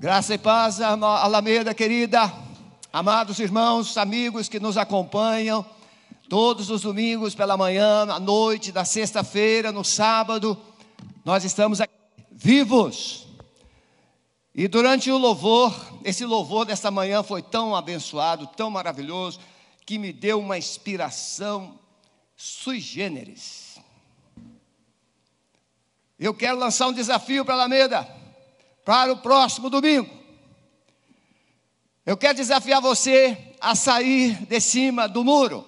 Graça e paz, Alameda querida, amados irmãos, amigos que nos acompanham todos os domingos pela manhã, à noite, da sexta-feira, no sábado, nós estamos aqui vivos. E durante o louvor, esse louvor desta manhã foi tão abençoado, tão maravilhoso, que me deu uma inspiração sui generis. Eu quero lançar um desafio para Alameda para o próximo domingo. Eu quero desafiar você a sair de cima do muro.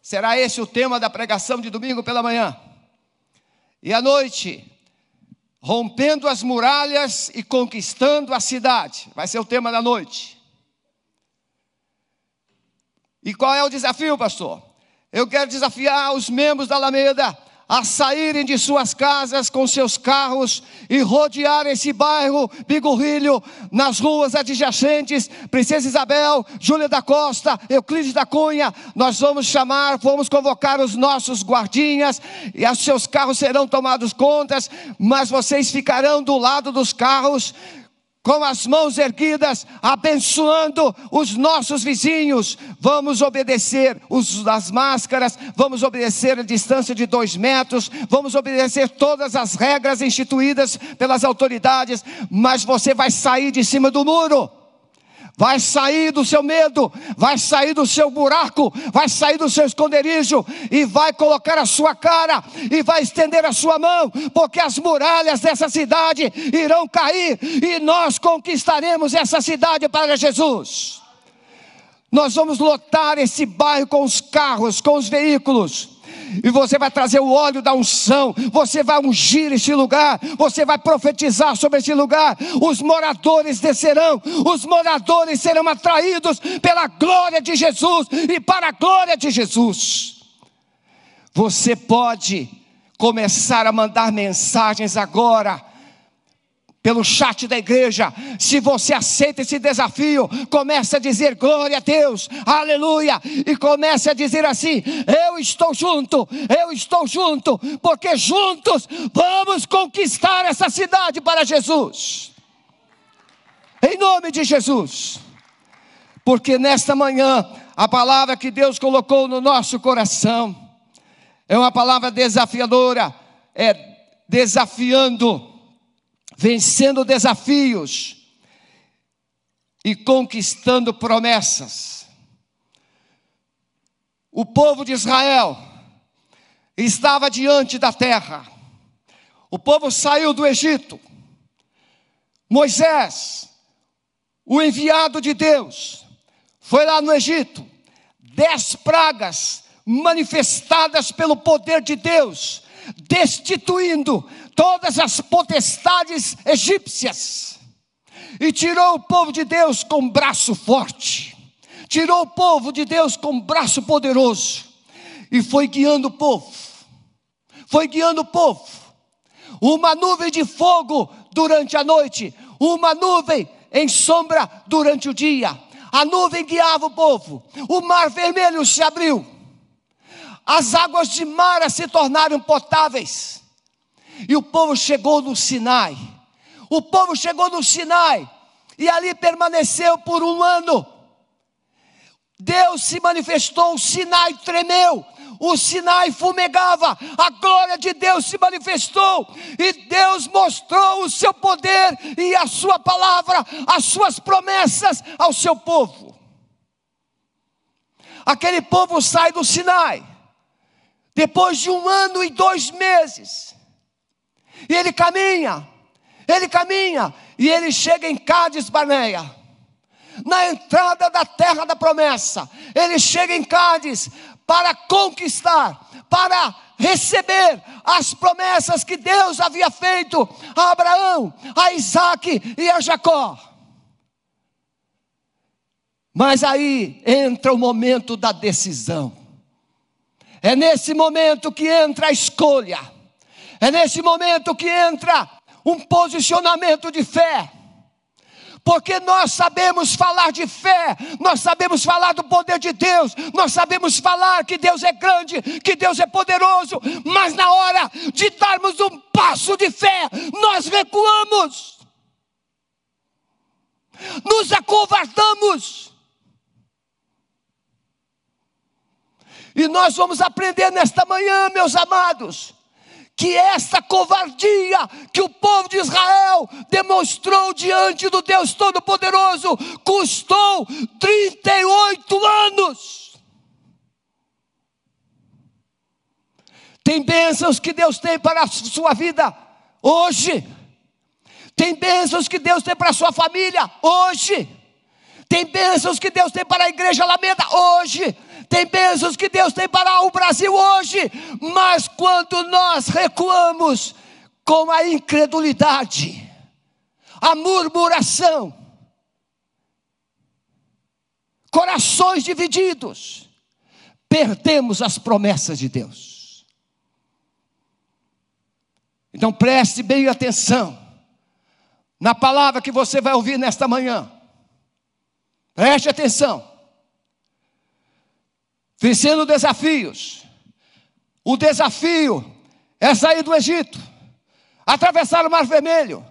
Será esse o tema da pregação de domingo pela manhã. E à noite, rompendo as muralhas e conquistando a cidade. Vai ser o tema da noite. E qual é o desafio, pastor? Eu quero desafiar os membros da Alameda a saírem de suas casas com seus carros e rodear esse bairro Bigorrilho, nas ruas adjacentes, Princesa Isabel, Júlia da Costa, Euclides da Cunha, nós vamos chamar, vamos convocar os nossos guardinhas, e os seus carros serão tomados contas, mas vocês ficarão do lado dos carros, com as mãos erguidas, abençoando os nossos vizinhos. Vamos obedecer os, as máscaras, vamos obedecer a distância de dois metros, vamos obedecer todas as regras instituídas pelas autoridades, mas você vai sair de cima do muro vai sair do seu medo, vai sair do seu buraco, vai sair do seu esconderijo e vai colocar a sua cara e vai estender a sua mão, porque as muralhas dessa cidade irão cair e nós conquistaremos essa cidade para Jesus. Nós vamos lotar esse bairro com os carros, com os veículos e você vai trazer o óleo da unção, você vai ungir este lugar, você vai profetizar sobre este lugar. Os moradores descerão, os moradores serão atraídos pela glória de Jesus e para a glória de Jesus. Você pode começar a mandar mensagens agora pelo chat da igreja. Se você aceita esse desafio, comece a dizer glória a Deus, aleluia, e comece a dizer assim: Eu estou junto, eu estou junto, porque juntos vamos conquistar essa cidade para Jesus. Em nome de Jesus. Porque nesta manhã, a palavra que Deus colocou no nosso coração é uma palavra desafiadora, é desafiando vencendo desafios e conquistando promessas. O povo de Israel estava diante da terra, o povo saiu do Egito. Moisés, o enviado de Deus, foi lá no Egito, dez pragas manifestadas pelo poder de Deus, destituindo todas as potestades egípcias e tirou o povo de Deus com braço forte, tirou o povo de Deus com braço poderoso e foi guiando o povo, foi guiando o povo. Uma nuvem de fogo durante a noite, uma nuvem em sombra durante o dia. A nuvem guiava o povo, o mar vermelho se abriu, as águas de Mara se tornaram potáveis e o povo chegou no Sinai. O povo chegou no Sinai e ali permaneceu por um ano. Deus se manifestou, o Sinai tremeu, o Sinai fumegava, a glória de Deus se manifestou, e Deus mostrou o seu poder e a sua palavra, as suas promessas ao seu povo. Aquele povo sai do Sinai, depois de um ano e dois meses, e ele caminha, ele caminha, e ele chega em Cádiz Barneia, na entrada da terra da promessa. Ele chega em Cádiz para conquistar, para receber as promessas que Deus havia feito a Abraão, a Isaac e a Jacó. Mas aí entra o momento da decisão. É nesse momento que entra a escolha. É nesse momento que entra um posicionamento de fé. Porque nós sabemos falar de fé, nós sabemos falar do poder de Deus, nós sabemos falar que Deus é grande, que Deus é poderoso, mas na hora de darmos um passo de fé, nós recuamos. nos acovardamos. E nós vamos aprender nesta manhã, meus amados, que esta covardia que o povo de Israel demonstrou diante do Deus Todo-Poderoso custou 38 anos. Tem bênçãos que Deus tem para a sua vida hoje. Tem bênçãos que Deus tem para a sua família hoje. Tem bênçãos que Deus tem para a igreja Alameda hoje. Tem bênçãos que Deus tem para o Brasil hoje. Mas quando nós recuamos com a incredulidade, a murmuração, corações divididos, perdemos as promessas de Deus. Então preste bem atenção na palavra que você vai ouvir nesta manhã. Preste atenção. Vencendo desafios. O desafio é sair do Egito, atravessar o Mar Vermelho,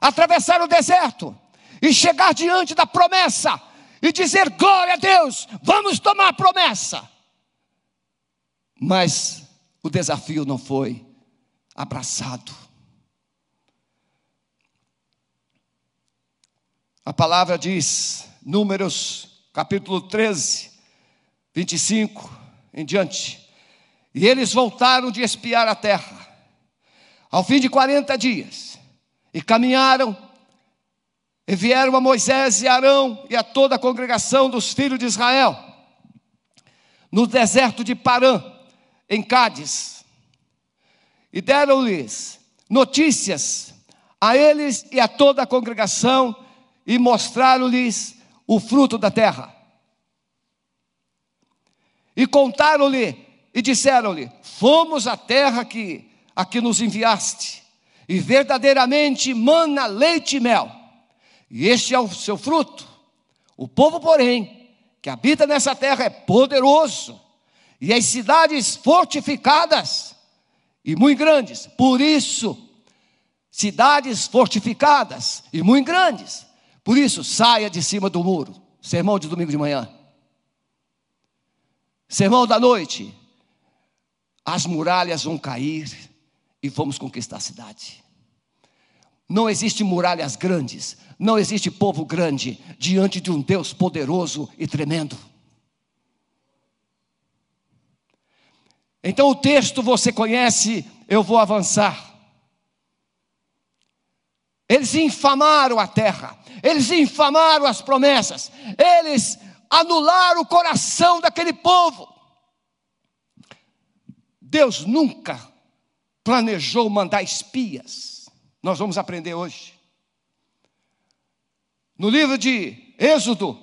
atravessar o deserto e chegar diante da promessa e dizer: glória a Deus, vamos tomar a promessa. Mas o desafio não foi abraçado. A palavra diz, Números capítulo 13, 25 em diante. E eles voltaram de espiar a terra, ao fim de 40 dias, e caminharam, e vieram a Moisés e Arão e a toda a congregação dos filhos de Israel, no deserto de Parã, em Cádiz, e deram-lhes notícias a eles e a toda a congregação e mostraram-lhes o fruto da terra. E contaram-lhe e disseram-lhe: Fomos à terra que a que nos enviaste, e verdadeiramente mana leite e mel, e este é o seu fruto. O povo, porém, que habita nessa terra é poderoso, e as cidades fortificadas e muito grandes. Por isso, cidades fortificadas e muito grandes por isso, saia de cima do muro. Sermão de domingo de manhã. Sermão da noite. As muralhas vão cair e vamos conquistar a cidade. Não existe muralhas grandes, não existe povo grande diante de um Deus poderoso e tremendo. Então o texto você conhece, eu vou avançar. Eles infamaram a terra, eles infamaram as promessas, eles anularam o coração daquele povo. Deus nunca planejou mandar espias. Nós vamos aprender hoje. No livro de Êxodo,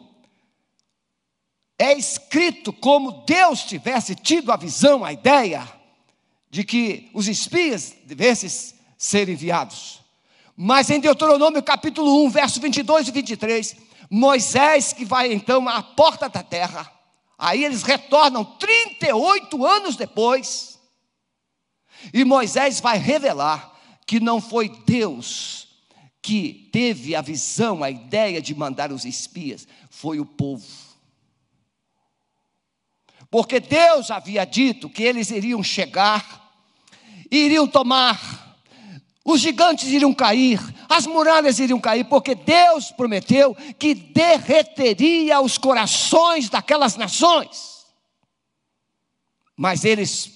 é escrito como Deus tivesse tido a visão, a ideia de que os espias devessem ser enviados. Mas em Deuteronômio capítulo 1, verso 22 e 23, Moisés que vai então à porta da terra, aí eles retornam 38 anos depois, e Moisés vai revelar que não foi Deus que teve a visão, a ideia de mandar os espias, foi o povo. Porque Deus havia dito que eles iriam chegar, iriam tomar os gigantes iriam cair, as muralhas iriam cair, porque Deus prometeu que derreteria os corações daquelas nações. Mas eles,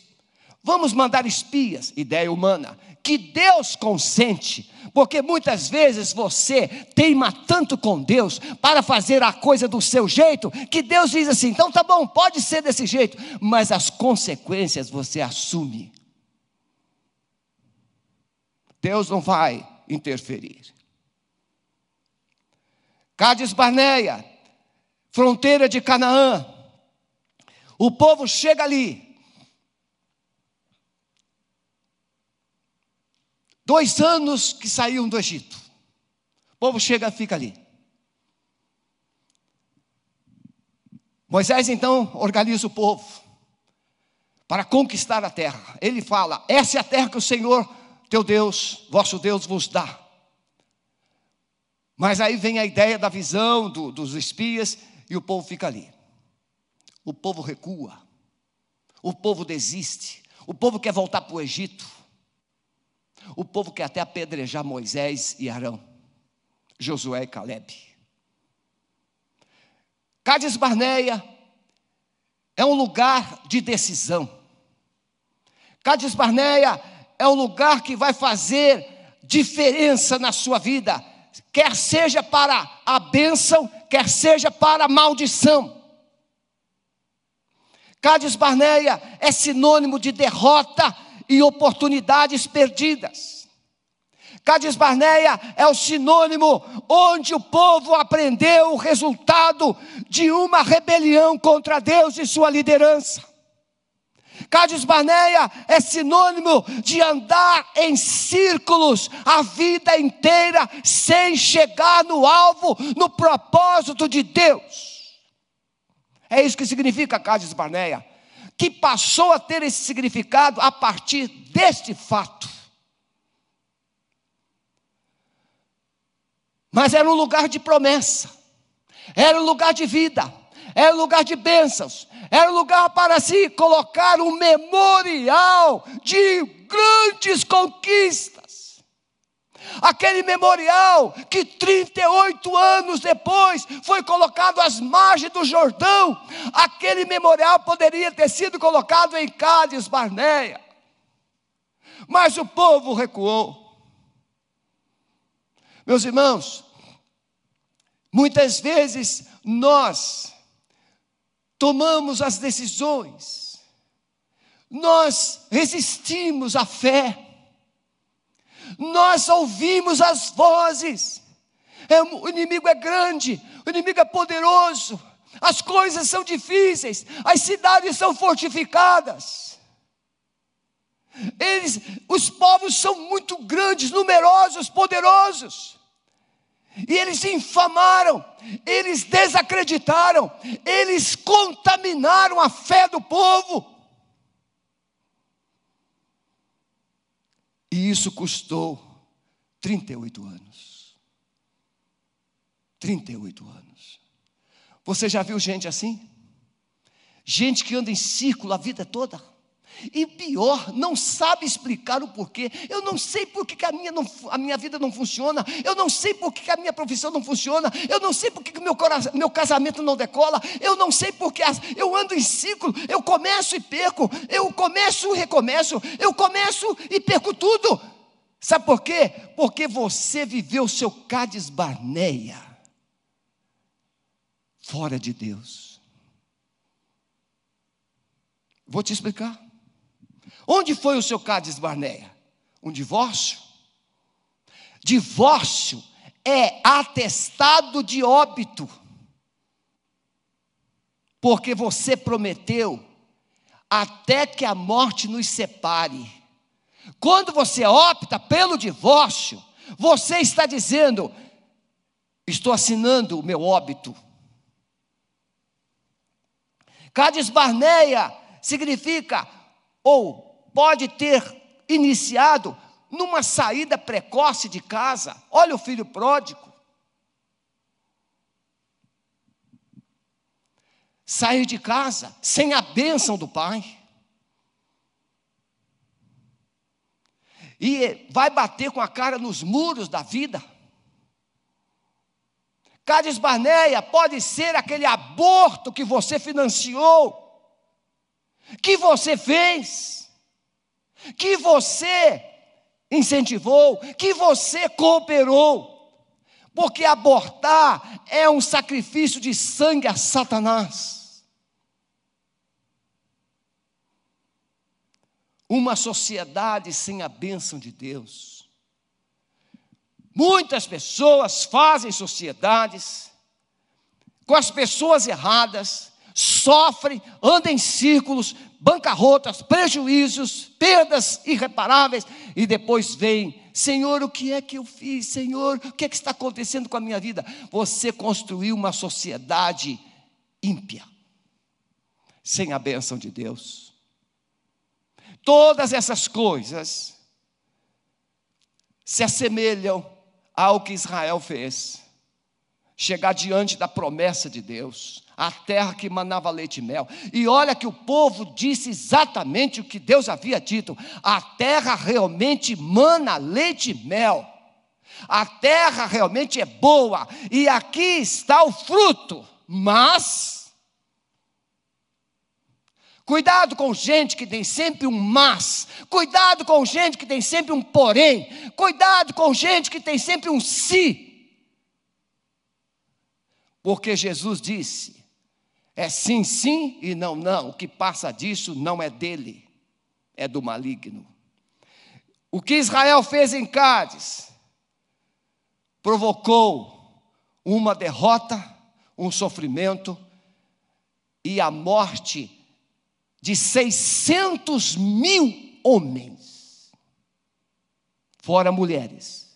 vamos mandar espias, ideia humana, que Deus consente, porque muitas vezes você teima tanto com Deus para fazer a coisa do seu jeito, que Deus diz assim: então tá bom, pode ser desse jeito, mas as consequências você assume. Deus não vai interferir. Cádiz Barneia, fronteira de Canaã. O povo chega ali. Dois anos que saíram do Egito. O povo chega e fica ali. Moisés então organiza o povo para conquistar a terra. Ele fala: essa é a terra que o Senhor teu Deus, vosso Deus vos dá. Mas aí vem a ideia da visão do, dos espias e o povo fica ali. O povo recua. O povo desiste. O povo quer voltar para o Egito. O povo quer até apedrejar Moisés e Arão, Josué e Caleb. Cádiz Barneia é um lugar de decisão. Cádiz Barneia é um lugar que vai fazer diferença na sua vida, quer seja para a bênção, quer seja para a maldição. Cádiz Barneia é sinônimo de derrota e oportunidades perdidas. Cádiz Barneia é o sinônimo onde o povo aprendeu o resultado de uma rebelião contra Deus e sua liderança. Cádiz Barneia é sinônimo de andar em círculos a vida inteira sem chegar no alvo, no propósito de Deus. É isso que significa Cádiz Barneia, que passou a ter esse significado a partir deste fato. Mas era um lugar de promessa, era um lugar de vida era lugar de bênçãos, era lugar para se colocar um memorial de grandes conquistas. Aquele memorial que 38 anos depois foi colocado às margens do Jordão, aquele memorial poderia ter sido colocado em Cádiz Barneia. Mas o povo recuou. Meus irmãos, muitas vezes nós tomamos as decisões, nós resistimos à fé, nós ouvimos as vozes, é, o inimigo é grande, o inimigo é poderoso, as coisas são difíceis, as cidades são fortificadas. Eles, os povos são muito grandes, numerosos, poderosos. E eles infamaram, eles desacreditaram, eles contaminaram a fé do povo. E isso custou 38 anos. 38 anos. Você já viu gente assim? Gente que anda em círculo a vida toda? E pior, não sabe explicar o porquê. Eu não sei por que a minha, não, a minha vida não funciona. Eu não sei por que a minha profissão não funciona. Eu não sei por que meu, meu casamento não decola. Eu não sei por que eu ando em ciclo. Eu começo e perco. Eu começo e recomeço. Eu começo e perco tudo. Sabe por quê? Porque você viveu seu Cádiz Barneia fora de Deus. Vou te explicar. Onde foi o seu Cádiz Barneia? Um divórcio? Divórcio é atestado de óbito. Porque você prometeu até que a morte nos separe. Quando você opta pelo divórcio, você está dizendo: estou assinando o meu óbito. Cádiz Barneia significa ou pode ter iniciado numa saída precoce de casa. Olha o filho pródigo. Sair de casa sem a bênção do pai. E vai bater com a cara nos muros da vida. Cádiz Barneia pode ser aquele aborto que você financiou, que você fez que você incentivou, que você cooperou. Porque abortar é um sacrifício de sangue a Satanás. Uma sociedade sem a bênção de Deus. Muitas pessoas fazem sociedades com as pessoas erradas, sofrem, andam em círculos, bancarrotas, prejuízos, perdas irreparáveis, e depois vem, Senhor, o que é que eu fiz? Senhor, o que é que está acontecendo com a minha vida? Você construiu uma sociedade ímpia, sem a bênção de Deus. Todas essas coisas se assemelham ao que Israel fez. Chegar diante da promessa de Deus, a terra que manava leite e mel. E olha que o povo disse exatamente o que Deus havia dito: a terra realmente mana leite e mel. A terra realmente é boa, e aqui está o fruto, mas. Cuidado com gente que tem sempre um mas, cuidado com gente que tem sempre um porém, cuidado com gente que tem sempre um se. Porque Jesus disse: é sim, sim e não, não. O que passa disso não é dele, é do maligno. O que Israel fez em Cádiz provocou uma derrota, um sofrimento e a morte de 600 mil homens, fora mulheres.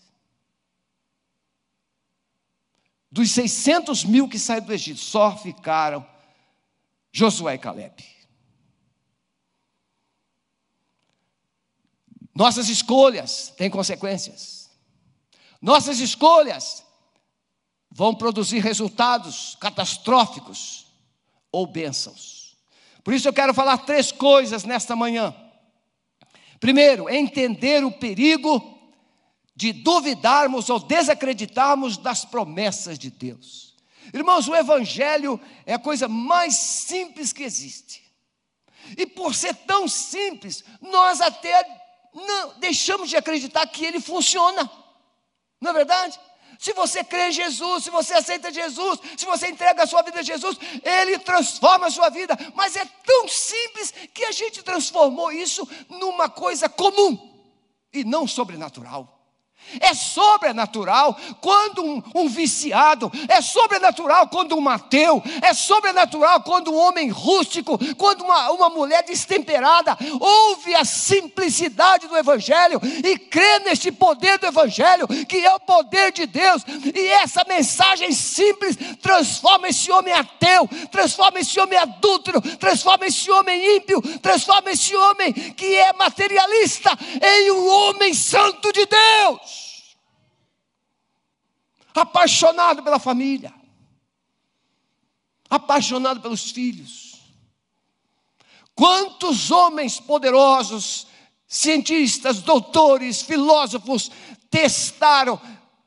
Dos 600 mil que saíram do Egito, só ficaram Josué e Caleb. Nossas escolhas têm consequências. Nossas escolhas vão produzir resultados catastróficos ou bênçãos. Por isso eu quero falar três coisas nesta manhã. Primeiro, entender o perigo de duvidarmos ou desacreditarmos das promessas de Deus. Irmãos, o Evangelho é a coisa mais simples que existe. E por ser tão simples, nós até não, deixamos de acreditar que ele funciona. Não é verdade? Se você crê em Jesus, se você aceita Jesus, se você entrega a sua vida a Jesus, Ele transforma a sua vida. Mas é tão simples que a gente transformou isso numa coisa comum e não sobrenatural. É sobrenatural quando um, um, viciado, é sobrenatural quando um ateu, é sobrenatural quando um homem rústico, quando uma, uma mulher destemperada ouve a simplicidade do Evangelho e crê neste poder do Evangelho, que é o poder de Deus, e essa mensagem simples transforma esse homem ateu, transforma esse homem adúltero, transforma esse homem ímpio, transforma esse homem que é materialista em um homem santo de Deus apaixonado pela família, apaixonado pelos filhos. Quantos homens poderosos, cientistas, doutores, filósofos, testaram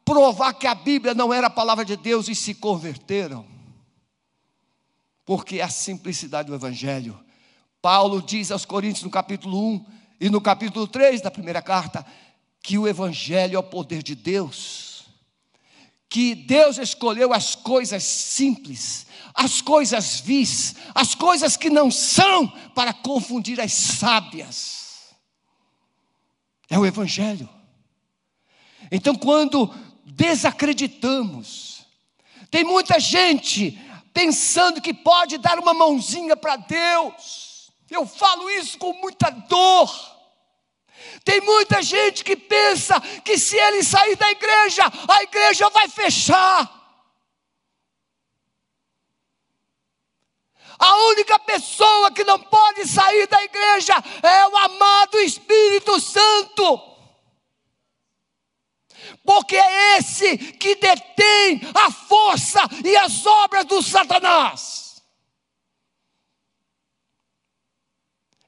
provar que a Bíblia não era a palavra de Deus e se converteram? Porque é a simplicidade do Evangelho. Paulo diz aos Coríntios no capítulo 1 e no capítulo 3 da primeira carta que o Evangelho é o poder de Deus que Deus escolheu as coisas simples, as coisas vis, as coisas que não são, para confundir as sábias. É o Evangelho. Então, quando desacreditamos, tem muita gente pensando que pode dar uma mãozinha para Deus, eu falo isso com muita dor. Tem muita gente que pensa que se ele sair da igreja, a igreja vai fechar. A única pessoa que não pode sair da igreja é o amado Espírito Santo. Porque é esse que detém a força e as obras do Satanás.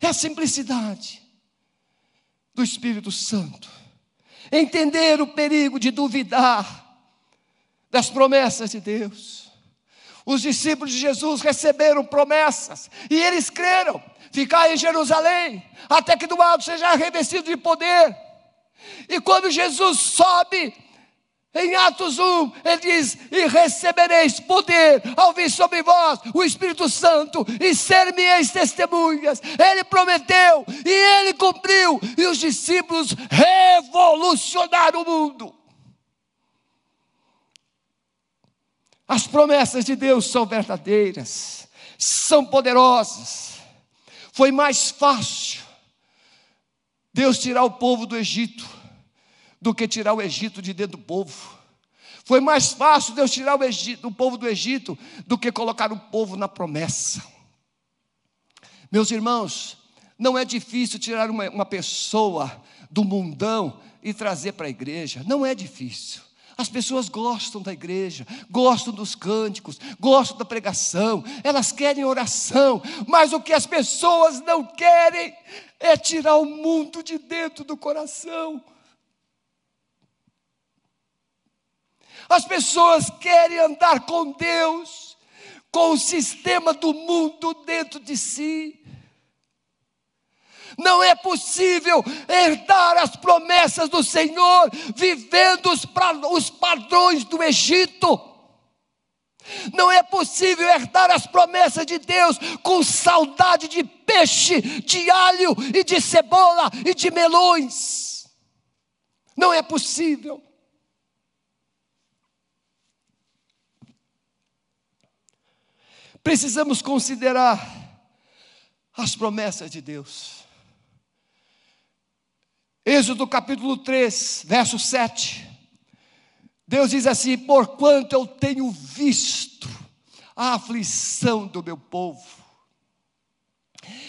É a simplicidade do Espírito Santo. Entender o perigo de duvidar das promessas de Deus. Os discípulos de Jesus receberam promessas e eles creram. Ficar em Jerusalém até que do alto seja revestido de poder. E quando Jesus sobe em Atos 1, ele diz: E recebereis poder ao vir sobre vós o Espírito Santo, e ser-me-eis testemunhas. Ele prometeu e ele cumpriu, e os discípulos revolucionaram o mundo. As promessas de Deus são verdadeiras, são poderosas. Foi mais fácil Deus tirar o povo do Egito do que tirar o Egito de dentro do povo. Foi mais fácil Deus tirar o, Egito, o povo do Egito do que colocar o povo na promessa. Meus irmãos, não é difícil tirar uma, uma pessoa do mundão e trazer para a igreja, não é difícil. As pessoas gostam da igreja, gostam dos cânticos, gostam da pregação, elas querem oração, mas o que as pessoas não querem é tirar o mundo de dentro do coração. As pessoas querem andar com Deus, com o sistema do mundo dentro de si. Não é possível herdar as promessas do Senhor vivendo os, os padrões do Egito. Não é possível herdar as promessas de Deus com saudade de peixe, de alho e de cebola e de melões. Não é possível. Precisamos considerar as promessas de Deus. Êxodo capítulo 3, verso 7. Deus diz assim: Porquanto eu tenho visto a aflição do meu povo,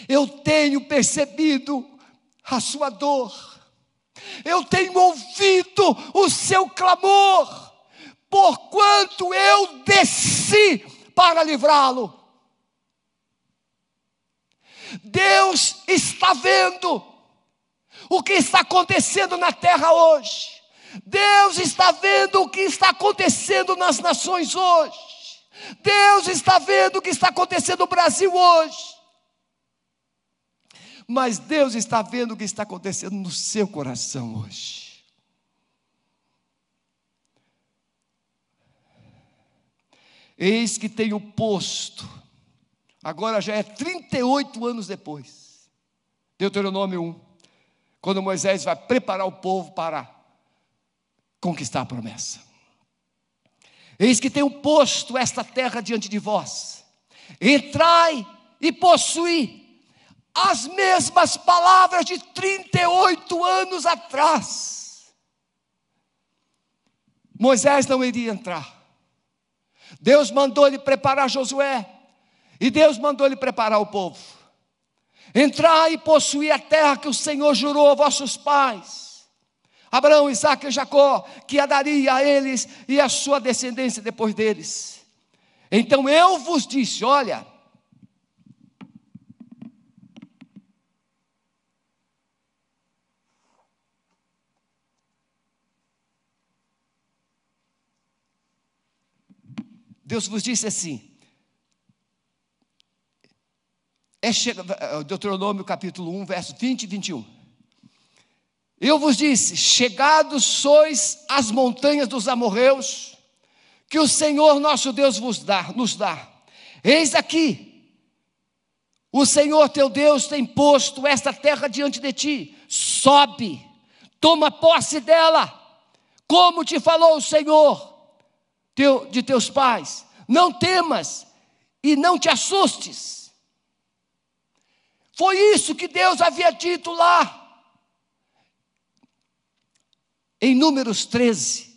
eu tenho percebido a sua dor, eu tenho ouvido o seu clamor, porquanto eu desci para livrá-lo. Deus está vendo o que está acontecendo na terra hoje. Deus está vendo o que está acontecendo nas nações hoje. Deus está vendo o que está acontecendo no Brasil hoje. Mas Deus está vendo o que está acontecendo no seu coração hoje. Eis que tenho posto, agora já é 38 anos depois, Deuteronômio 1, quando Moisés vai preparar o povo para conquistar a promessa. Eis que tenho posto esta terra diante de vós, entrai e possuí as mesmas palavras de 38 anos atrás. Moisés não iria entrar. Deus mandou ele preparar Josué. E Deus mandou ele preparar o povo. Entrar e possuir a terra que o Senhor jurou a vossos pais. Abraão, Isaac e Jacó, que a daria a eles e a sua descendência depois deles. Então eu vos disse: olha, Deus vos disse assim. É, é Deuteronômio capítulo 1, verso 20 e 21. Eu vos disse: Chegados sois as montanhas dos amorreus, que o Senhor nosso Deus vos dá, nos dá. Eis aqui, o Senhor teu Deus tem posto esta terra diante de ti. Sobe, toma posse dela, como te falou o Senhor teu, de teus pais. Não temas e não te assustes. Foi isso que Deus havia dito lá. Em Números 13.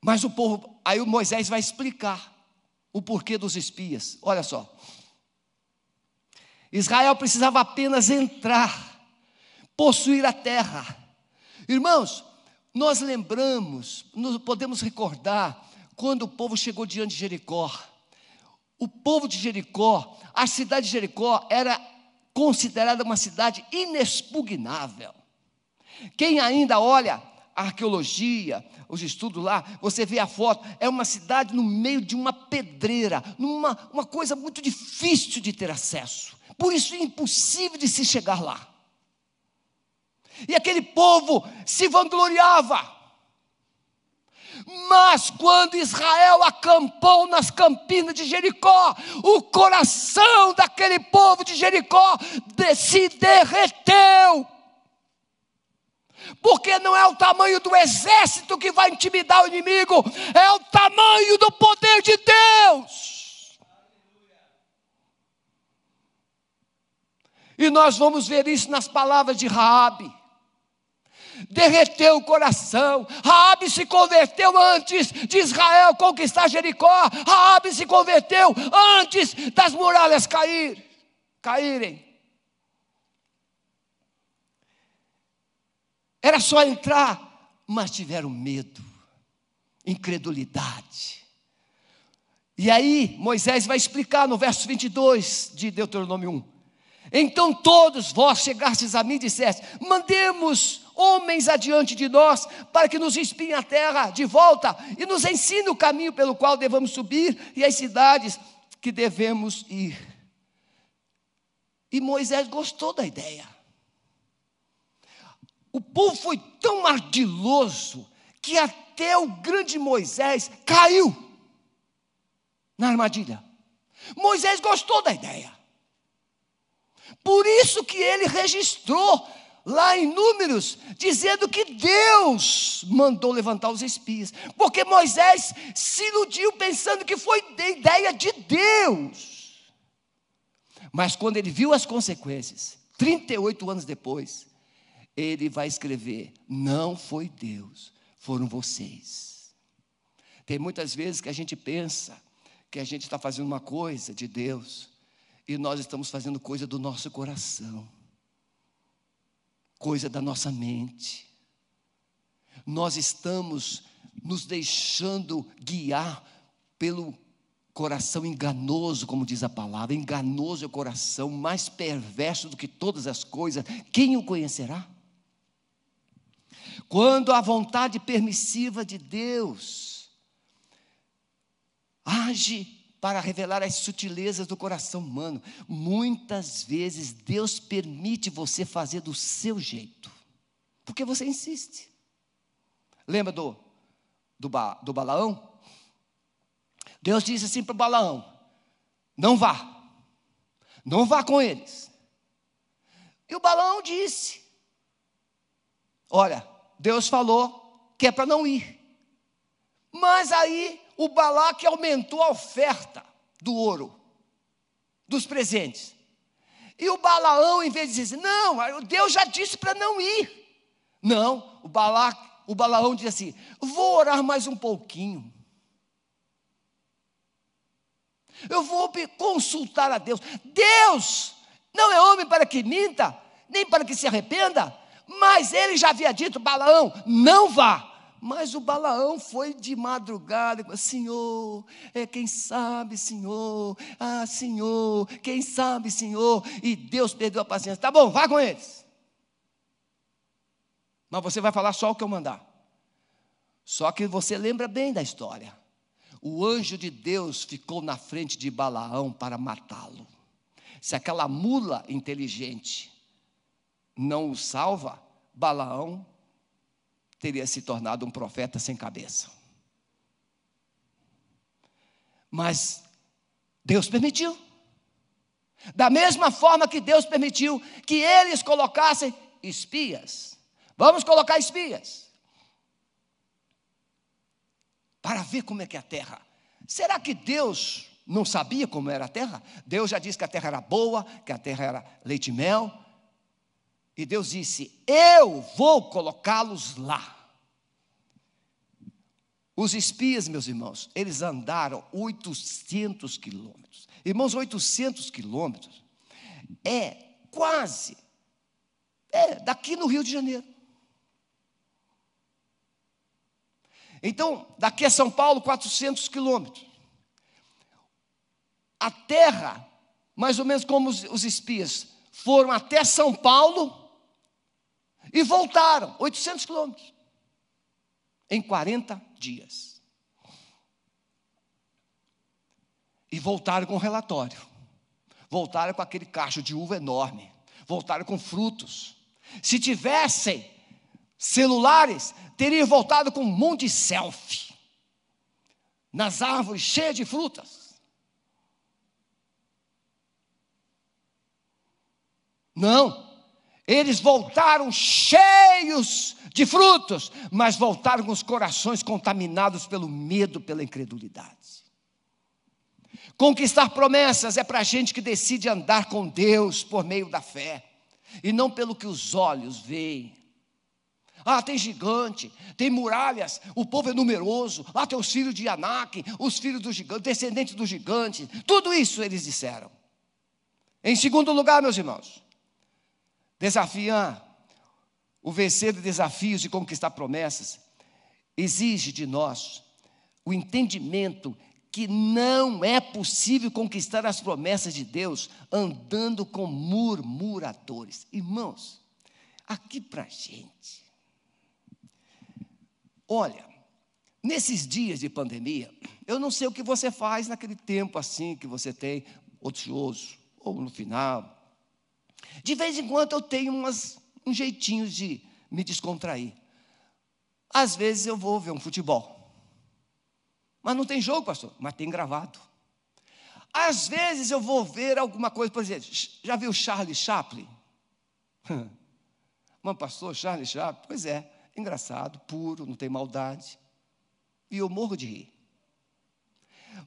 Mas o povo, aí o Moisés vai explicar o porquê dos espias. Olha só. Israel precisava apenas entrar, possuir a terra. Irmãos, nós lembramos, nos podemos recordar quando o povo chegou diante de Jericó. O povo de Jericó, a cidade de Jericó era considerada uma cidade inexpugnável. Quem ainda olha a arqueologia, os estudos lá, você vê a foto, é uma cidade no meio de uma pedreira, numa uma coisa muito difícil de ter acesso. Por isso é impossível de se chegar lá. E aquele povo se vangloriava. Mas quando Israel acampou nas campinas de Jericó, o coração daquele povo de Jericó se derreteu. Porque não é o tamanho do exército que vai intimidar o inimigo, é o tamanho do poder de Deus. E nós vamos ver isso nas palavras de Raabe derreteu o coração. Raabe se converteu antes de Israel conquistar Jericó. Raabe se converteu antes das muralhas cair, caírem. Era só entrar, mas tiveram medo, incredulidade. E aí, Moisés vai explicar no verso 22 de Deuteronômio 1. Então todos vós chegastes a mim e disseste: Mandemos homens adiante de nós, para que nos espiem a terra de volta e nos ensine o caminho pelo qual devemos subir e as cidades que devemos ir. E Moisés gostou da ideia. O povo foi tão ardiloso que até o grande Moisés caiu na armadilha. Moisés gostou da ideia. Por isso que ele registrou lá em Números, dizendo que Deus mandou levantar os espias, porque Moisés se iludiu pensando que foi ideia de Deus. Mas quando ele viu as consequências, 38 anos depois, ele vai escrever: Não foi Deus, foram vocês. Tem muitas vezes que a gente pensa que a gente está fazendo uma coisa de Deus, e nós estamos fazendo coisa do nosso coração coisa da nossa mente. Nós estamos nos deixando guiar pelo coração enganoso, como diz a palavra. Enganoso é o coração, mais perverso do que todas as coisas. Quem o conhecerá? Quando a vontade permissiva de Deus age para revelar as sutilezas do coração humano. Muitas vezes Deus permite você fazer do seu jeito, porque você insiste. Lembra do, do, ba, do Balaão? Deus disse assim para Balaão: não vá, não vá com eles. E o Balaão disse: Olha, Deus falou que é para não ir. Mas aí o Balaque aumentou a oferta do ouro, dos presentes. E o Balaão, em vez de dizer, não, Deus já disse para não ir. Não, o, Balaque, o Balaão diz assim: vou orar mais um pouquinho. Eu vou consultar a Deus. Deus não é homem para que minta, nem para que se arrependa, mas ele já havia dito, Balaão, não vá. Mas o Balaão foi de madrugada, Senhor, é quem sabe, Senhor, ah, Senhor, quem sabe, Senhor, e Deus perdeu a paciência. Tá bom, vá com eles. Mas você vai falar só o que eu mandar. Só que você lembra bem da história. O anjo de Deus ficou na frente de Balaão para matá-lo. Se aquela mula inteligente não o salva, Balaão teria se tornado um profeta sem cabeça. Mas Deus permitiu. Da mesma forma que Deus permitiu que eles colocassem espias. Vamos colocar espias. Para ver como é que é a terra. Será que Deus não sabia como era a terra? Deus já disse que a terra era boa, que a terra era leite e mel. E Deus disse: Eu vou colocá-los lá. Os espias, meus irmãos, eles andaram 800 quilômetros. Irmãos, 800 quilômetros é quase, é daqui no Rio de Janeiro. Então, daqui a São Paulo, 400 quilômetros. A terra, mais ou menos como os, os espias, foram até São Paulo e voltaram, 800 quilômetros, em 40 dias. E voltaram com relatório. Voltaram com aquele cacho de uva enorme. Voltaram com frutos. Se tivessem celulares, teriam voltado com um monte de selfie. Nas árvores cheias de frutas. Não. Eles voltaram cheios de frutos, mas voltaram com os corações contaminados pelo medo, pela incredulidade. Conquistar promessas é para gente que decide andar com Deus por meio da fé, e não pelo que os olhos veem. Ah, tem gigante, tem muralhas, o povo é numeroso. Lá tem os filhos de Anak, os filhos do gigante, descendentes do gigante. Tudo isso eles disseram. Em segundo lugar, meus irmãos, desafiar o vencer desafios e conquistar promessas, exige de nós o entendimento que não é possível conquistar as promessas de Deus andando com murmuradores. Irmãos, aqui para gente. Olha, nesses dias de pandemia, eu não sei o que você faz naquele tempo assim que você tem, ocioso, ou no final. De vez em quando eu tenho umas, um jeitinho de me descontrair. Às vezes eu vou ver um futebol. Mas não tem jogo, pastor, mas tem gravado. Às vezes eu vou ver alguma coisa, por exemplo, já viu Charlie Chaplin? Mas pastor, Charlie Chaplin? Pois é, engraçado, puro, não tem maldade. E eu morro de rir.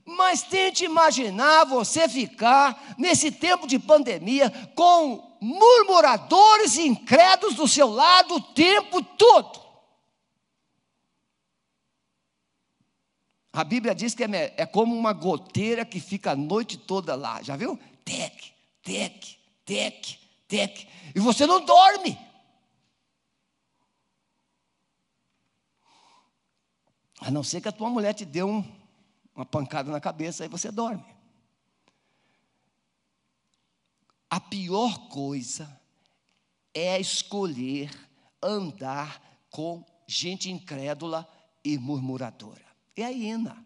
Mas tente imaginar você ficar nesse tempo de pandemia com murmuradores e incrédulos do seu lado o tempo todo. A Bíblia diz que é, é como uma goteira que fica a noite toda lá. Já viu? Tec, tec, tec, tec. E você não dorme. A não ser que a tua mulher te dê um, uma pancada na cabeça, aí você dorme. A pior coisa é escolher andar com gente incrédula e murmuradora. É a hiena.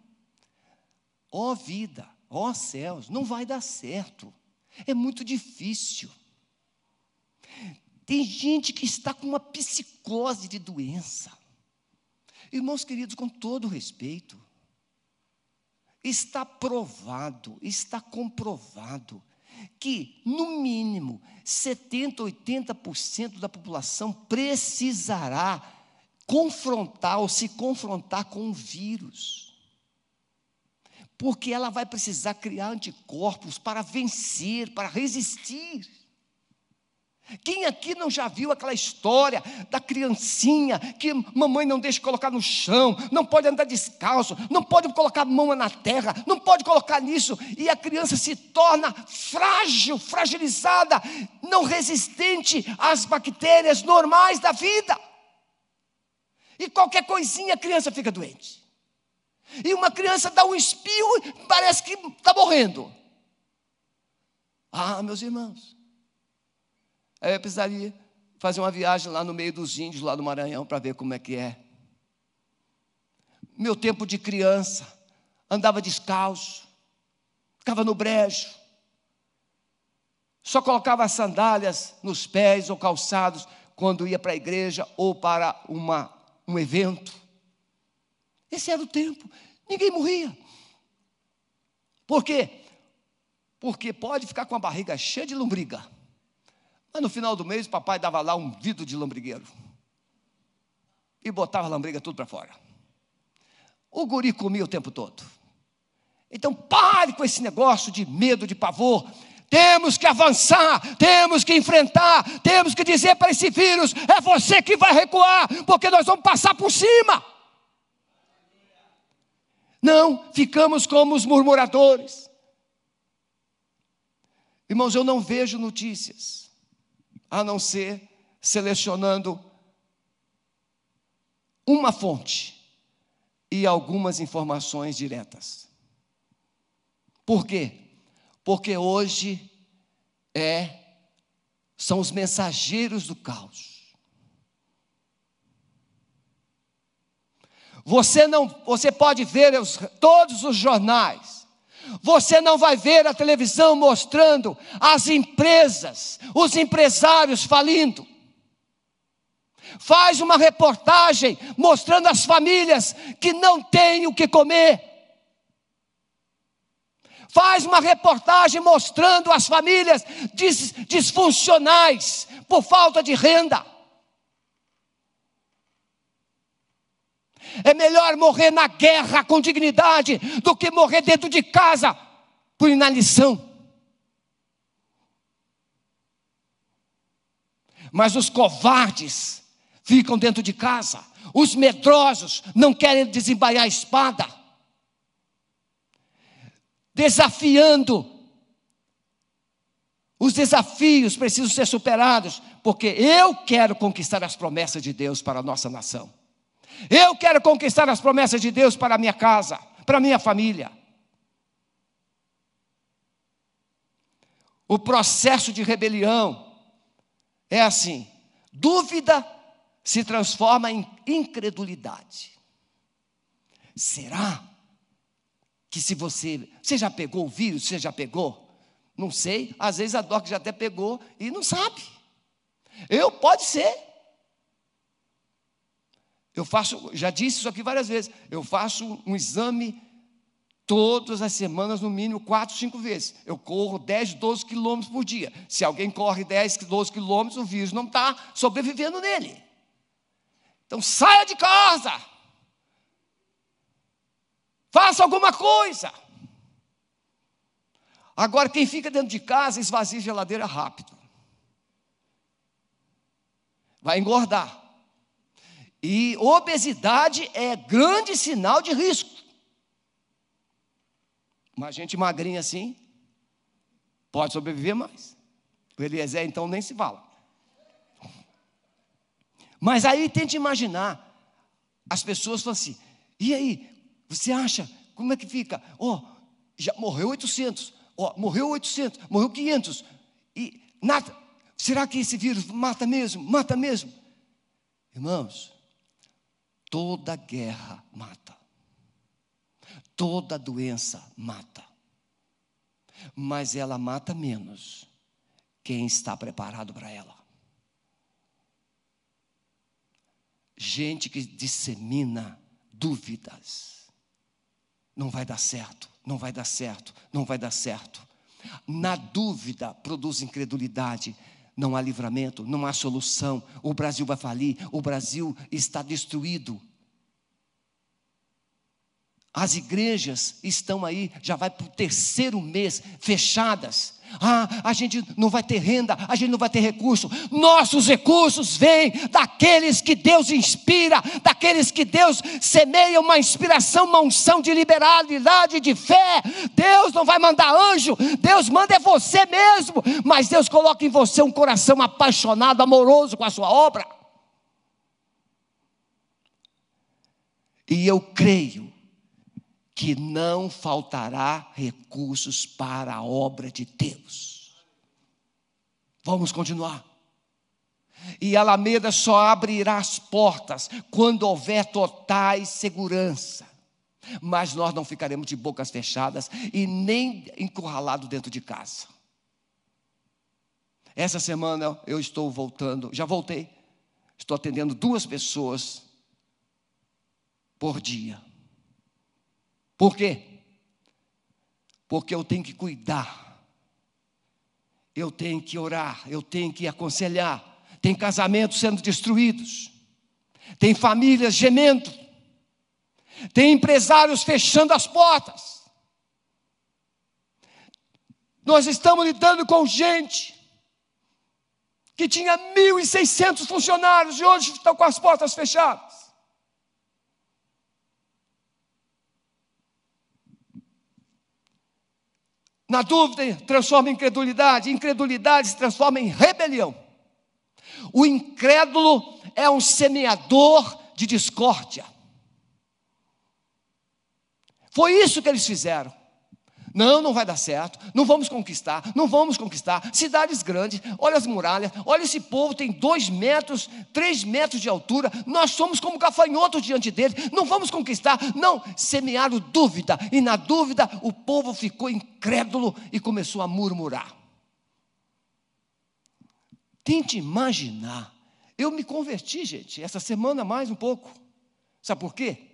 Ó oh, vida, ó oh, céus, não vai dar certo. É muito difícil. Tem gente que está com uma psicose de doença. Irmãos queridos, com todo respeito, está provado, está comprovado que, no mínimo, 70, 80% da população precisará confrontar ou se confrontar com o vírus. Porque ela vai precisar criar anticorpos para vencer, para resistir. Quem aqui não já viu aquela história da criancinha que mamãe não deixa colocar no chão, não pode andar descalço, não pode colocar a mão na terra, não pode colocar nisso, e a criança se torna frágil, fragilizada, não resistente às bactérias normais da vida. E qualquer coisinha a criança fica doente. E uma criança dá um espirro parece que está morrendo. Ah, meus irmãos. Aí eu precisaria fazer uma viagem lá no meio dos índios, lá do Maranhão, para ver como é que é. Meu tempo de criança, andava descalço, ficava no brejo, só colocava as sandálias nos pés ou calçados quando ia para a igreja ou para uma, um evento. Esse era o tempo, ninguém morria. Por quê? Porque pode ficar com a barriga cheia de lombriga mas no final do mês, papai dava lá um vidro de lombrigueiro. E botava a lombriga tudo para fora. O guri comia o tempo todo. Então pare com esse negócio de medo, de pavor. Temos que avançar, temos que enfrentar, temos que dizer para esse vírus: é você que vai recuar, porque nós vamos passar por cima. Não, ficamos como os murmuradores. Irmãos, eu não vejo notícias a não ser selecionando uma fonte e algumas informações diretas. Por quê? Porque hoje é são os mensageiros do caos. Você não, você pode ver os, todos os jornais você não vai ver a televisão mostrando as empresas, os empresários falindo. Faz uma reportagem mostrando as famílias que não têm o que comer. Faz uma reportagem mostrando as famílias dis, disfuncionais por falta de renda. É melhor morrer na guerra com dignidade do que morrer dentro de casa por inanição. Mas os covardes ficam dentro de casa, os medrosos não querem desembaiar a espada, desafiando Os desafios precisam ser superados, porque eu quero conquistar as promessas de Deus para a nossa nação. Eu quero conquistar as promessas de Deus para a minha casa, para a minha família. O processo de rebelião é assim: dúvida se transforma em incredulidade. Será que se você. Você já pegou o vírus? Você já pegou? Não sei. Às vezes a Doc já até pegou e não sabe. Eu, pode ser. Eu faço, já disse isso aqui várias vezes, eu faço um exame todas as semanas, no mínimo quatro, cinco vezes. Eu corro 10, 12 quilômetros por dia. Se alguém corre 10, 12 quilômetros, o vírus não está sobrevivendo nele. Então saia de casa. Faça alguma coisa. Agora, quem fica dentro de casa, esvazia a geladeira rápido. Vai engordar. E obesidade é grande sinal de risco. Uma gente magrinha assim, pode sobreviver mais. O Eliezer, então, nem se fala. Mas aí tente imaginar, as pessoas falam assim, e aí, você acha, como é que fica? Ó, oh, já morreu 800, ó, oh, morreu 800, morreu 500, e nada. Será que esse vírus mata mesmo? Mata mesmo? Irmãos, toda guerra mata. Toda doença mata. Mas ela mata menos quem está preparado para ela. Gente que dissemina dúvidas não vai dar certo, não vai dar certo, não vai dar certo. Na dúvida produz incredulidade, não há livramento, não há solução. O Brasil vai falir, o Brasil está destruído. As igrejas estão aí, já vai para o terceiro mês, fechadas. Ah, a gente não vai ter renda, a gente não vai ter recurso. Nossos recursos vêm daqueles que Deus inspira, daqueles que Deus semeia uma inspiração, uma unção de liberalidade, de fé. Deus não vai mandar anjo, Deus manda é você mesmo, mas Deus coloca em você um coração apaixonado, amoroso com a sua obra. E eu creio que não faltará recursos para a obra de Deus. Vamos continuar. E Alameda só abrirá as portas quando houver totais segurança. Mas nós não ficaremos de bocas fechadas e nem encurralado dentro de casa. Essa semana eu estou voltando, já voltei. Estou atendendo duas pessoas por dia. Por quê? Porque eu tenho que cuidar, eu tenho que orar, eu tenho que aconselhar. Tem casamentos sendo destruídos, tem famílias gemendo, tem empresários fechando as portas. Nós estamos lidando com gente que tinha 1.600 funcionários e hoje estão com as portas fechadas. Na dúvida, transforma em incredulidade, incredulidade se transforma em rebelião. O incrédulo é um semeador de discórdia. Foi isso que eles fizeram. Não, não vai dar certo. Não vamos conquistar. Não vamos conquistar. Cidades grandes, olha as muralhas. Olha esse povo, tem dois metros, três metros de altura. Nós somos como gafanhotos diante dele. Não vamos conquistar. Não, semearam dúvida. E na dúvida, o povo ficou incrédulo e começou a murmurar. Tente imaginar. Eu me converti, gente, essa semana mais um pouco. Sabe por quê?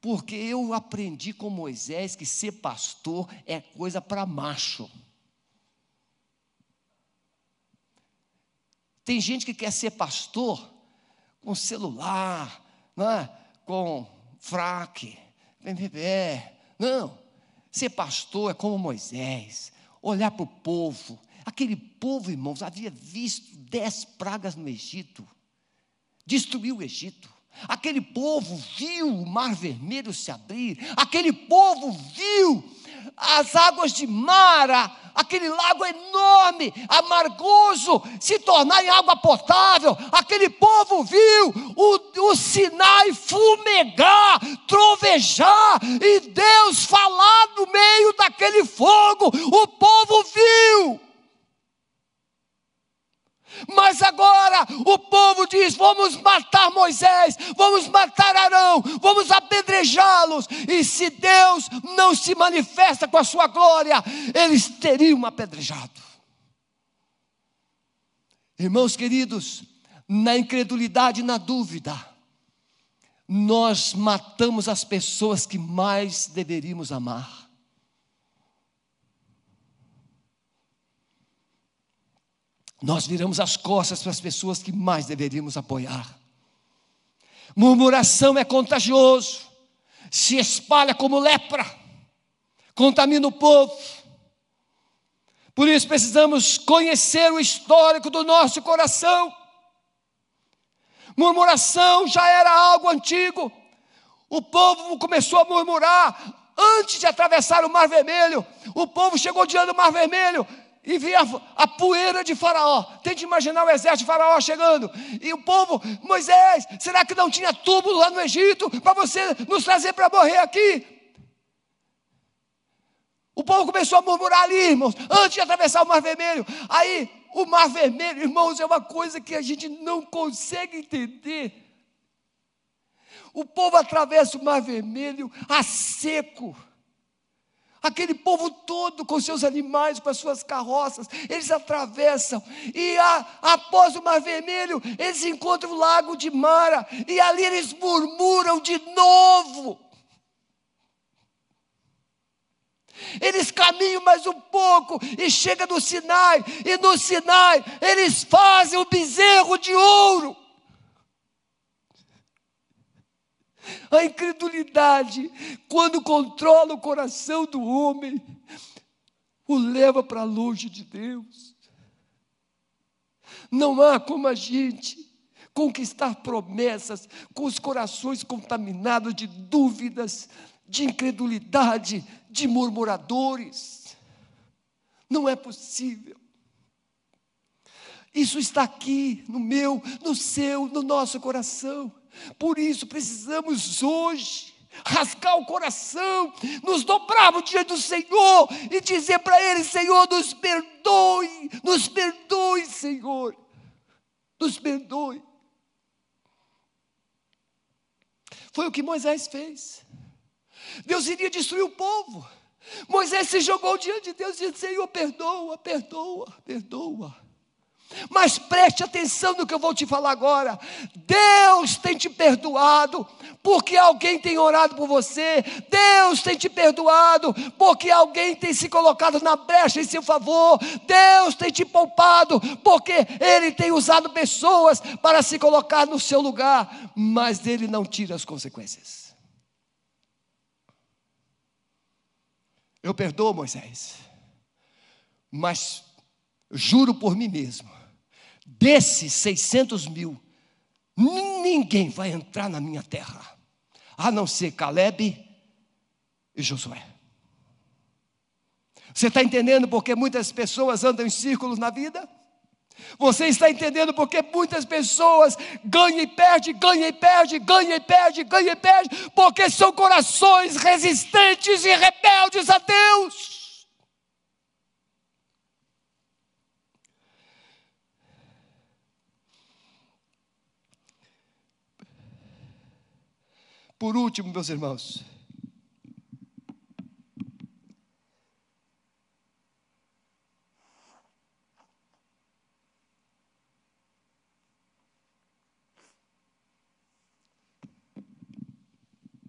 Porque eu aprendi com Moisés que ser pastor é coisa para macho. Tem gente que quer ser pastor com celular, é? com fraque, PMPE. Não. Ser pastor é como Moisés, olhar para o povo. Aquele povo, irmãos, havia visto dez pragas no Egito, destruiu o Egito. Aquele povo viu o mar vermelho se abrir, aquele povo viu as águas de Mara, aquele lago enorme, amargoso, se tornar em água potável. Aquele povo viu o, o Sinai fumegar, trovejar, e Deus falar no meio daquele fogo. O povo viu. Mas agora o povo diz: vamos matar Moisés, vamos matar Arão, vamos apedrejá-los. E se Deus não se manifesta com a sua glória, eles teriam apedrejado. Irmãos queridos, na incredulidade, na dúvida, nós matamos as pessoas que mais deveríamos amar. Nós viramos as costas para as pessoas que mais deveríamos apoiar. Murmuração é contagioso, se espalha como lepra, contamina o povo. Por isso precisamos conhecer o histórico do nosso coração. Murmuração já era algo antigo. O povo começou a murmurar antes de atravessar o Mar Vermelho. O povo chegou diante do Mar Vermelho e via a, a, poeira de Faraó. Tente imaginar o exército de Faraó chegando. E o povo, Moisés, será que não tinha túmulo lá no Egito para você nos trazer para morrer aqui? O povo começou a murmurar ali, irmãos, antes de atravessar o Mar Vermelho. Aí, o Mar Vermelho, irmãos, é uma coisa que a gente não consegue entender. O povo atravessa o Mar Vermelho a seco aquele povo todo com seus animais, com as suas carroças, eles atravessam, e a, após o Mar Vermelho, eles encontram o lago de Mara, e ali eles murmuram de novo. Eles caminham mais um pouco e chegam no Sinai, e no Sinai eles fazem o bezerro de ouro. A incredulidade, quando controla o coração do homem, o leva para longe de Deus. Não há como a gente conquistar promessas com os corações contaminados de dúvidas, de incredulidade, de murmuradores. Não é possível. Isso está aqui, no meu, no seu, no nosso coração. Por isso precisamos hoje rasgar o coração, nos dobrarmos diante do Senhor e dizer para Ele: Senhor, nos perdoe, nos perdoe, Senhor, nos perdoe. Foi o que Moisés fez. Deus iria destruir o povo. Moisés se jogou diante de Deus e disse: Senhor, perdoa, perdoa, perdoa. Mas preste atenção no que eu vou te falar agora. Deus tem te perdoado porque alguém tem orado por você. Deus tem te perdoado porque alguém tem se colocado na brecha em seu favor. Deus tem te poupado porque Ele tem usado pessoas para se colocar no seu lugar. Mas Ele não tira as consequências. Eu perdoo Moisés, mas juro por mim mesmo desses 600 mil, ninguém vai entrar na minha terra, a não ser Caleb e Josué. Você está entendendo porque muitas pessoas andam em círculos na vida? Você está entendendo porque muitas pessoas ganham e perdem, ganham e perdem, ganham e perdem, ganham e perdem, porque são corações resistentes e rebeldes a Deus. Por último, meus irmãos,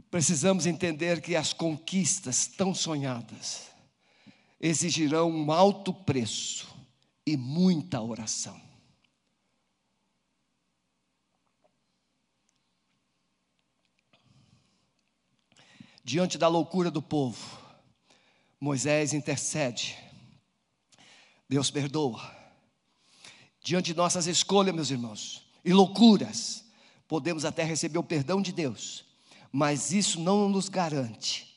precisamos entender que as conquistas tão sonhadas exigirão um alto preço e muita oração. Diante da loucura do povo, Moisés intercede. Deus perdoa. Diante de nossas escolhas, meus irmãos, e loucuras, podemos até receber o perdão de Deus, mas isso não nos garante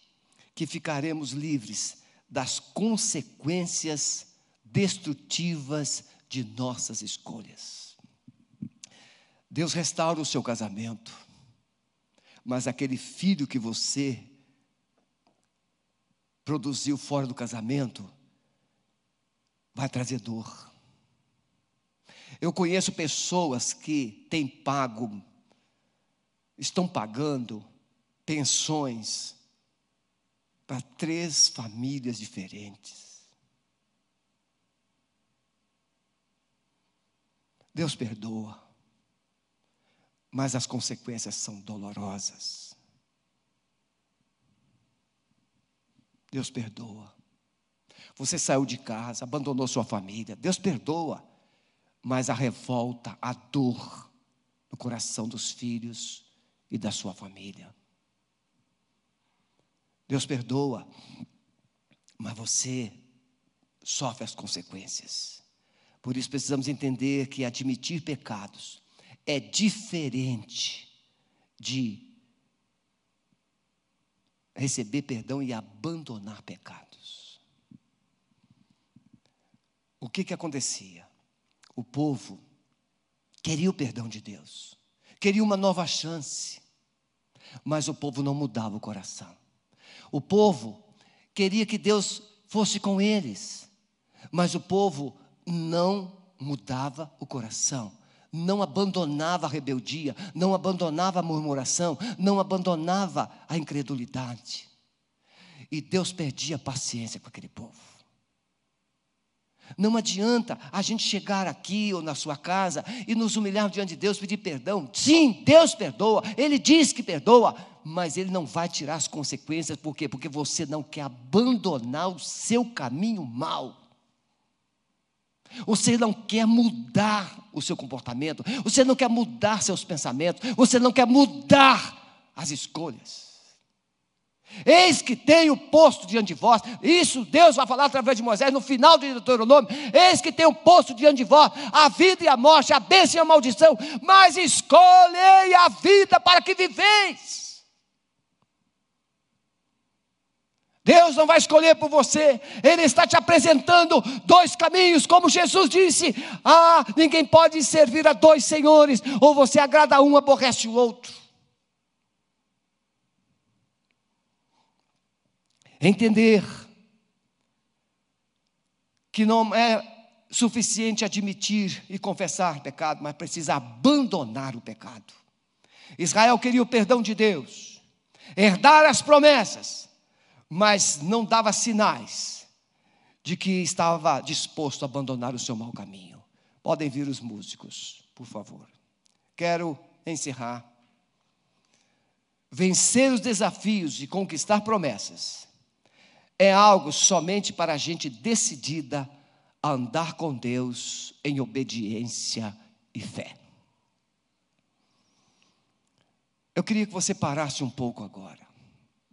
que ficaremos livres das consequências destrutivas de nossas escolhas. Deus restaura o seu casamento, mas aquele filho que você produziu fora do casamento vai trazer dor. Eu conheço pessoas que têm pago, estão pagando pensões para três famílias diferentes. Deus perdoa, mas as consequências são dolorosas. Deus perdoa. Você saiu de casa, abandonou sua família. Deus perdoa, mas a revolta, a dor no coração dos filhos e da sua família. Deus perdoa, mas você sofre as consequências. Por isso precisamos entender que admitir pecados é diferente de receber perdão e abandonar pecados. O que que acontecia? O povo queria o perdão de Deus, queria uma nova chance, mas o povo não mudava o coração. O povo queria que Deus fosse com eles, mas o povo não mudava o coração, não abandonava a rebeldia, não abandonava a murmuração, não abandonava a incredulidade. E Deus perdia a paciência com aquele povo. Não adianta a gente chegar aqui ou na sua casa e nos humilhar diante de Deus, pedir perdão. Sim, Deus perdoa, Ele diz que perdoa, mas Ele não vai tirar as consequências, por quê? Porque você não quer abandonar o seu caminho mal. Você não quer mudar o seu comportamento, você não quer mudar seus pensamentos, você não quer mudar as escolhas. Eis que tenho posto diante de vós, isso Deus vai falar através de Moisés no final do Deuteronômio. Eis que tenho posto diante de vós a vida e a morte, a bênção e a maldição, mas escolhei a vida para que viveis. Deus não vai escolher por você, Ele está te apresentando dois caminhos, como Jesus disse: Ah, ninguém pode servir a dois senhores, ou você agrada um, aborrece o outro. Entender que não é suficiente admitir e confessar pecado, mas precisa abandonar o pecado. Israel queria o perdão de Deus, herdar as promessas, mas não dava sinais de que estava disposto a abandonar o seu mau caminho. Podem vir os músicos, por favor. Quero encerrar. Vencer os desafios e conquistar promessas é algo somente para a gente decidida a andar com Deus em obediência e fé. Eu queria que você parasse um pouco agora.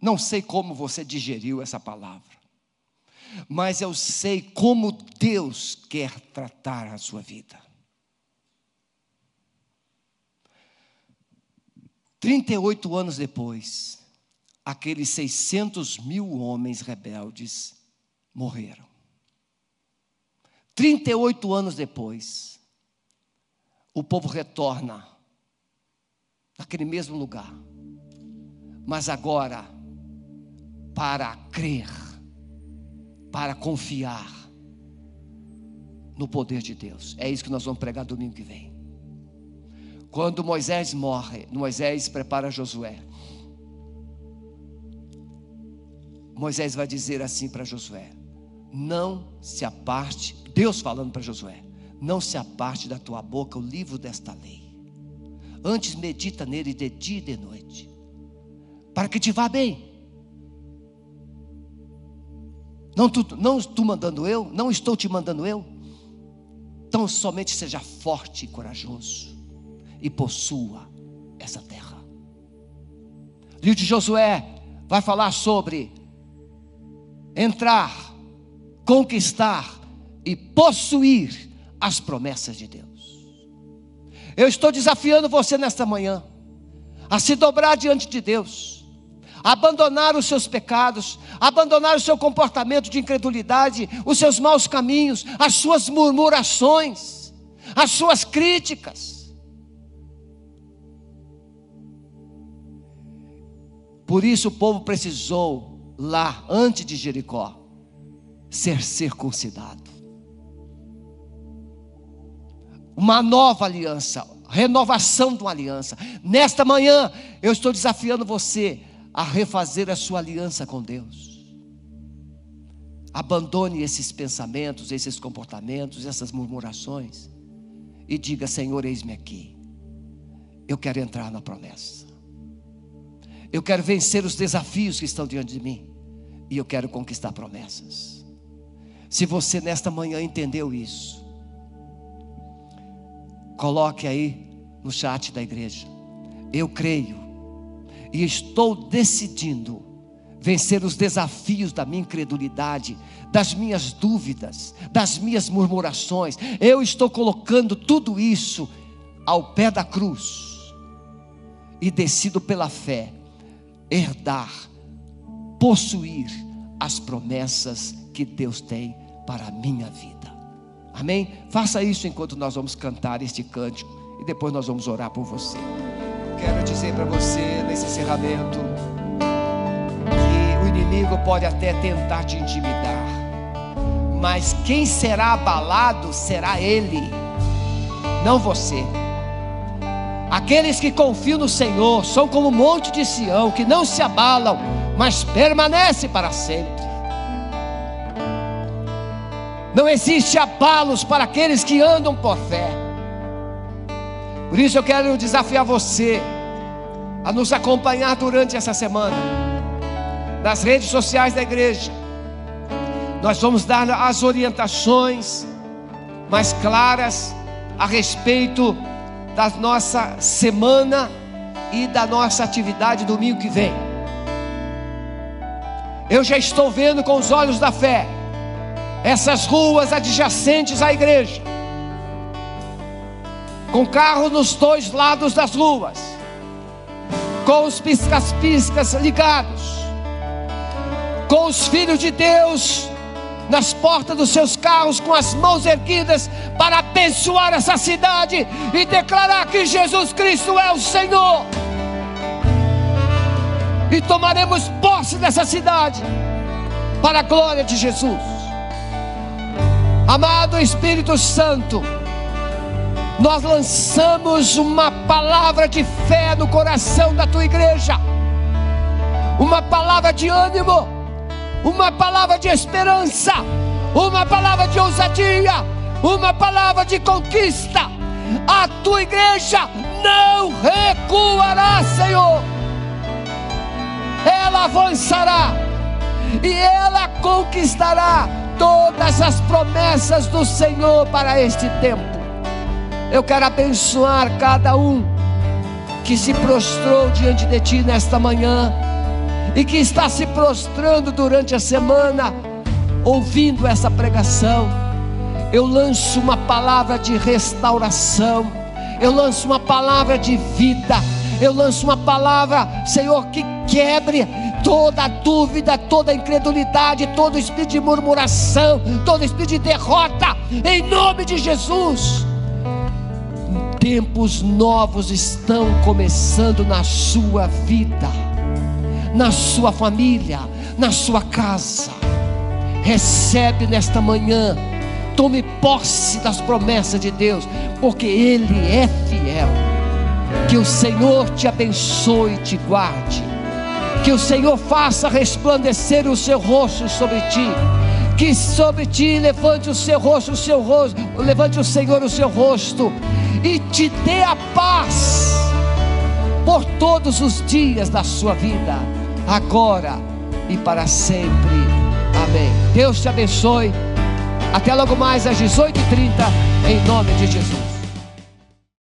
Não sei como você digeriu essa palavra, mas eu sei como Deus quer tratar a sua vida. 38 anos depois, aqueles 600 mil homens rebeldes morreram. 38 anos depois, o povo retorna naquele mesmo lugar, mas agora para crer, para confiar no poder de Deus. É isso que nós vamos pregar domingo que vem. Quando Moisés morre, Moisés prepara Josué. Moisés vai dizer assim para Josué: Não se aparte, Deus falando para Josué: Não se aparte da tua boca o livro desta lei. Antes medita nele de dia e de noite, para que te vá bem. Não tu, não mandando eu, não estou te mandando eu. Então somente seja forte e corajoso e possua essa terra. Livro de Josué vai falar sobre entrar, conquistar e possuir as promessas de Deus. Eu estou desafiando você nesta manhã a se dobrar diante de Deus, abandonar os seus pecados, abandonar o seu comportamento de incredulidade, os seus maus caminhos, as suas murmurações, as suas críticas. Por isso o povo precisou, lá, antes de Jericó, ser circuncidado. Uma nova aliança, renovação de uma aliança. Nesta manhã, eu estou desafiando você a refazer a sua aliança com Deus. Abandone esses pensamentos, esses comportamentos, essas murmurações e diga: Senhor, eis-me aqui. Eu quero entrar na promessa. Eu quero vencer os desafios que estão diante de mim e eu quero conquistar promessas. Se você nesta manhã entendeu isso, coloque aí no chat da igreja. Eu creio e estou decidindo vencer os desafios da minha incredulidade, das minhas dúvidas, das minhas murmurações. Eu estou colocando tudo isso ao pé da cruz e decido pela fé herdar, possuir as promessas que Deus tem para a minha vida. Amém? Faça isso enquanto nós vamos cantar este cântico e depois nós vamos orar por você quero dizer para você nesse encerramento que o inimigo pode até tentar te intimidar, mas quem será abalado será ele, não você. Aqueles que confiam no Senhor são como o monte de Sião, que não se abalam, mas permanece para sempre. Não existe abalos para aqueles que andam por fé. Por isso eu quero desafiar você a nos acompanhar durante essa semana nas redes sociais da igreja. Nós vamos dar as orientações mais claras a respeito da nossa semana e da nossa atividade domingo que vem. Eu já estou vendo com os olhos da fé essas ruas adjacentes à igreja com carro nos dois lados das ruas, com os piscas-piscas ligados, com os filhos de Deus nas portas dos seus carros, com as mãos erguidas, para abençoar essa cidade e declarar que Jesus Cristo é o Senhor. E tomaremos posse dessa cidade, para a glória de Jesus. Amado Espírito Santo, nós lançamos uma palavra de fé no coração da tua igreja, uma palavra de ânimo, uma palavra de esperança, uma palavra de ousadia, uma palavra de conquista. A tua igreja não recuará, Senhor, ela avançará e ela conquistará todas as promessas do Senhor para este tempo. Eu quero abençoar cada um que se prostrou diante de Ti nesta manhã e que está se prostrando durante a semana, ouvindo essa pregação. Eu lanço uma palavra de restauração, eu lanço uma palavra de vida, eu lanço uma palavra, Senhor, que quebre toda dúvida, toda incredulidade, todo espírito de murmuração, todo espírito de derrota, em nome de Jesus tempos novos estão começando na sua vida, na sua família, na sua casa. Recebe nesta manhã, tome posse das promessas de Deus, porque Ele é fiel. Que o Senhor te abençoe e te guarde. Que o Senhor faça resplandecer o seu rosto sobre ti. Que sobre ti levante o seu rosto, o seu rosto, levante o Senhor o seu rosto e te dê a paz por todos os dias da sua vida, agora e para sempre. Amém. Deus te abençoe. Até logo mais às 18h30, em nome de Jesus.